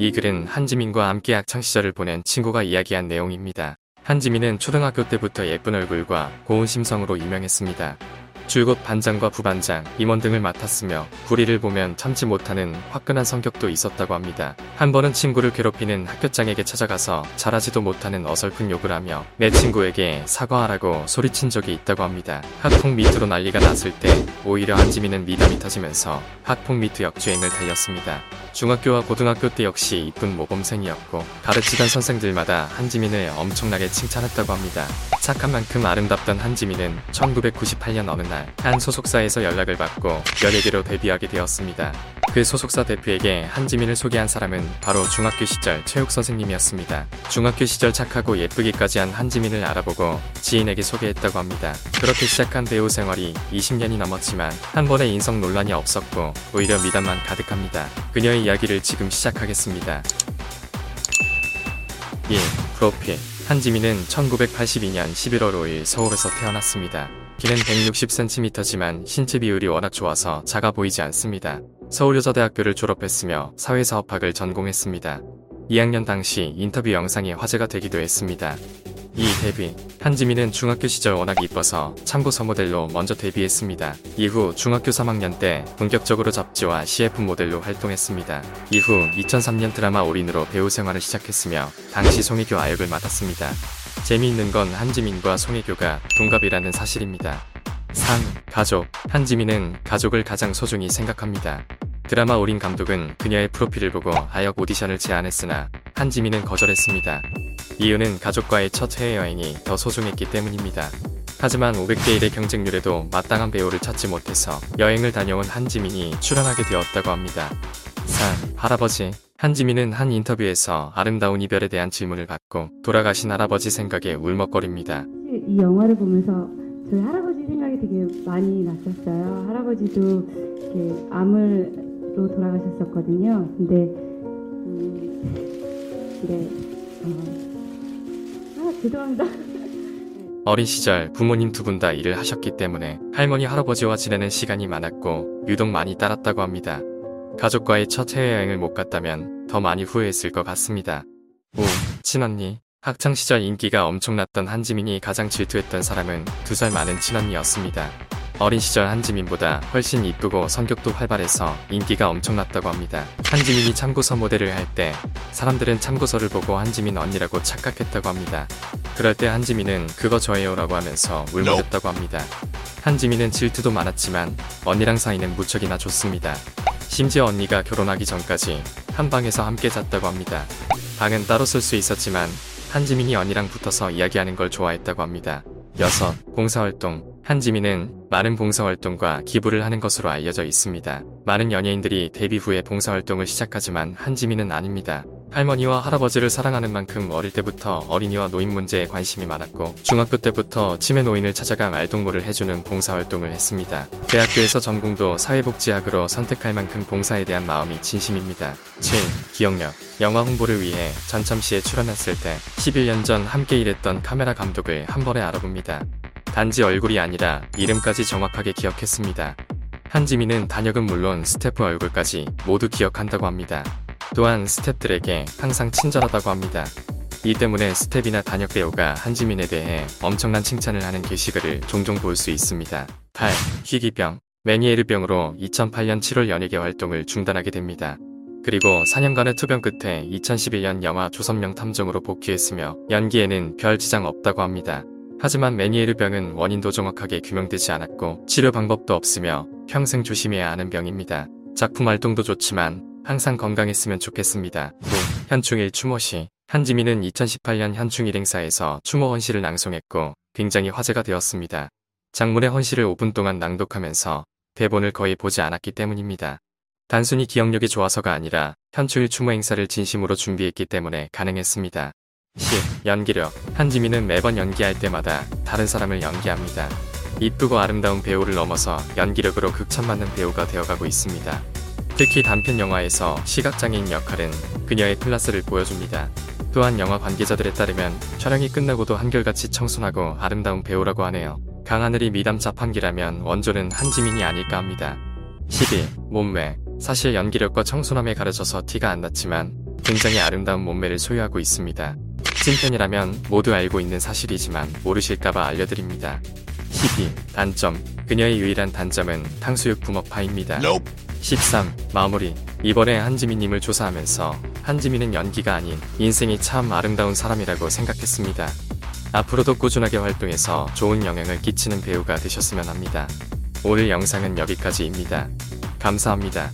이 글은 한지민과 함께 학창시절을 보낸 친구가 이야기한 내용입니다. 한지민은 초등학교 때부터 예쁜 얼굴과 고운 심성으로 유명했습니다. 줄곧 반장과 부반장, 임원 등을 맡았으며 구리를 보면 참지 못하는 화끈한 성격도 있었다고 합니다. 한 번은 친구를 괴롭히는 학교장에게 찾아가서 잘하지도 못하는 어설픈 욕을 하며 내 친구에게 사과하라고 소리친 적이 있다고 합니다. 학폭 미투로 난리가 났을 때 오히려 한지민은 미담이 터지면서 학폭 미투 역주행을 달렸습니다. 중학교와 고등학교 때 역시 이쁜 모범생이었고 가르치던 선생들마다 한지민을 엄청나게 칭찬했다고 합니다. 착한 만큼 아름답던 한지민은 1998년 어느 날한 소속사에서 연락을 받고 연예계로 데뷔하게 되었습니다. 그 소속사 대표에게 한지민을 소개한 사람은 바로 중학교 시절 체육 선생님이었습니다. 중학교 시절 착하고 예쁘기까지 한 한지민을 알아보고 지인에게 소개했다고 합니다. 그렇게 시작한 배우 생활이 20년이 넘었지만 한 번의 인성 논란이 없었고 오히려 미담만 가득합니다. 그녀의 이야기를 지금 시작하겠습니다. 1. 프로필 한지민은 1982년 11월 5일 서울에서 태어났습니다. 키는 160cm지만 신체 비율이 워낙 좋아서 작아 보이지 않습니다. 서울여자대학교를 졸업했으며 사회사업학을 전공했습니다. 2학년 당시 인터뷰 영상이 화제가 되기도 했습니다. 2. 데뷔 한지민은 중학교 시절 워낙 이뻐서 참고서 모델로 먼저 데뷔했습니다. 이후 중학교 3학년 때 본격적으로 잡지와 CF 모델로 활동했습니다. 이후 2003년 드라마 올인으로 배우 생활을 시작했으며 당시 송혜교 아역을 맡았습니다. 재미있는 건 한지민과 송혜교가 동갑이라는 사실입니다. 3. 가족 한지민은 가족을 가장 소중히 생각합니다. 드라마 올인 감독은 그녀의 프로필을 보고 아역 오디션을 제안했으나 한지민은 거절했습니다. 이유는 가족과의 첫 해외여행이 더 소중했기 때문입니다. 하지만 500대 1의 경쟁률에도 마땅한 배우를 찾지 못해서 여행을 다녀온 한지민이 출연하게 되었다고 합니다. 3. 할아버지 한지민은 한 인터뷰에서 아름다운 이별에 대한 질문을 받고 돌아가신 할아버지 생각에 울먹거립니다. 이 영화를 보면서 저희 할아버지 생각이 되게 많이 났었어요. 할아버지도 이렇게 암으로 돌아가셨었거든요. 근데 음, 네, 어, 아 죄송합니다. 어린 시절 부모님 두 분 다 일을 하셨기 때문에 할머니 할아버지와 지내는 시간이 많았고 유독 많이 따랐다고 합니다. 가족과의 첫 해외여행을 못 갔다면 더 많이 후회했을 것 같습니다. 5. 친언니 학창시절 인기가 엄청났던 한지민이 가장 질투했던 사람은 두 살 많은 친언니였습니다. 어린 시절 한지민보다 훨씬 이쁘고 성격도 활발해서 인기가 엄청났다고 합니다. 한지민이 참고서 모델을 할 때 사람들은 참고서를 보고 한지민 언니라고 착각했다고 합니다. 그럴 때 한지민은 그거 저예요 라고 하면서 울먹였다고 합니다. 한지민은 질투도 많았지만 언니랑 사이는 무척이나 좋습니다. 심지어 언니가 결혼하기 전까지 한 방에서 함께 잤다고 합니다. 방은 따로 쓸 수 있었지만 한지민이 언니랑 붙어서 이야기하는 걸 좋아했다고 합니다. 6. 봉사활동 한지민은 많은 봉사활동과 기부를 하는 것으로 알려져 있습니다. 많은 연예인들이 데뷔 후에 봉사활동을 시작하지만 한지민은 아닙니다. 할머니와 할아버지를 사랑하는 만큼 어릴 때부터 어린이와 노인 문제에 관심이 많았고 중학교 때부터 치매 노인을 찾아가 말동무를 해주는 봉사활동을 했습니다. 대학교에서 전공도 사회복지학으로 선택할 만큼 봉사에 대한 마음이 진심입니다. 7. 기억력 영화 홍보를 위해 전참시에 출연했을 때 11년 전 함께 일했던 카메라 감독을 한 번에 알아봅니다. 단지 얼굴이 아니라 이름까지 정확하게 기억했습니다. 한지민은 단역은 물론 스태프 얼굴까지 모두 기억한다고 합니다. 또한 스태프들에게 항상 친절하다고 합니다. 이 때문에 스텝이나 단역 배우가 한지민에 대해 엄청난 칭찬을 하는 게시글을 종종 볼 수 있습니다. 8. 희귀병 메니에르병으로 2008년 7월 연예계 활동을 중단하게 됩니다. 그리고 4년간의 투병 끝에 2011년 영화 조선명탐정으로 복귀했으며 연기에는 별 지장 없다고 합니다. 하지만 메니에르 병은 원인도 정확하게 규명되지 않았고 치료 방법도 없으며 평생 조심해야 하는 병입니다. 작품 활동도 좋지만 항상 건강했으면 좋겠습니다. 9. 현충일 추모시 한지민은 2018년 현충일 행사에서 추모 헌시를 낭송했고 굉장히 화제가 되었습니다. 장문의 헌시를 5분 동안 낭독하면서 대본을 거의 보지 않았기 때문입니다. 단순히 기억력이 좋아서가 아니라 현충일 추모 행사를 진심으로 준비했기 때문에 가능했습니다. 10. 연기력 한지민은 매번 연기할 때마다 다른 사람을 연기합니다. 이쁘고 아름다운 배우를 넘어서 연기력으로 극찬받는 배우가 되어가고 있습니다. 특히 단편 영화에서 시각장애인 역할은 그녀의 클라스를 보여줍니다. 또한 영화 관계자들에 따르면 촬영이 끝나고도 한결같이 청순하고 아름다운 배우라고 하네요. 강하늘이 미담 자판기라면 원조는 한지민이 아닐까 합니다. 12. 몸매 사실 연기력과 청순함에 가려져서 티가 안 났지만 굉장히 아름다운 몸매를 소유하고 있습니다. 찐팬이라면 모두 알고 있는 사실이지만 모르실까봐 알려드립니다. 희비, 단점, 그녀의 유일한 단점은 탕수육 붕어파입니다. 13. 마무리. 이번에 한지민님을 조사하면서 한지민은 연기가 아닌 인생이 참 아름다운 사람이라고 생각했습니다. 앞으로도 꾸준하게 활동해서 좋은 영향을 끼치는 배우가 되셨으면 합니다. 오늘 영상은 여기까지입니다. 감사합니다.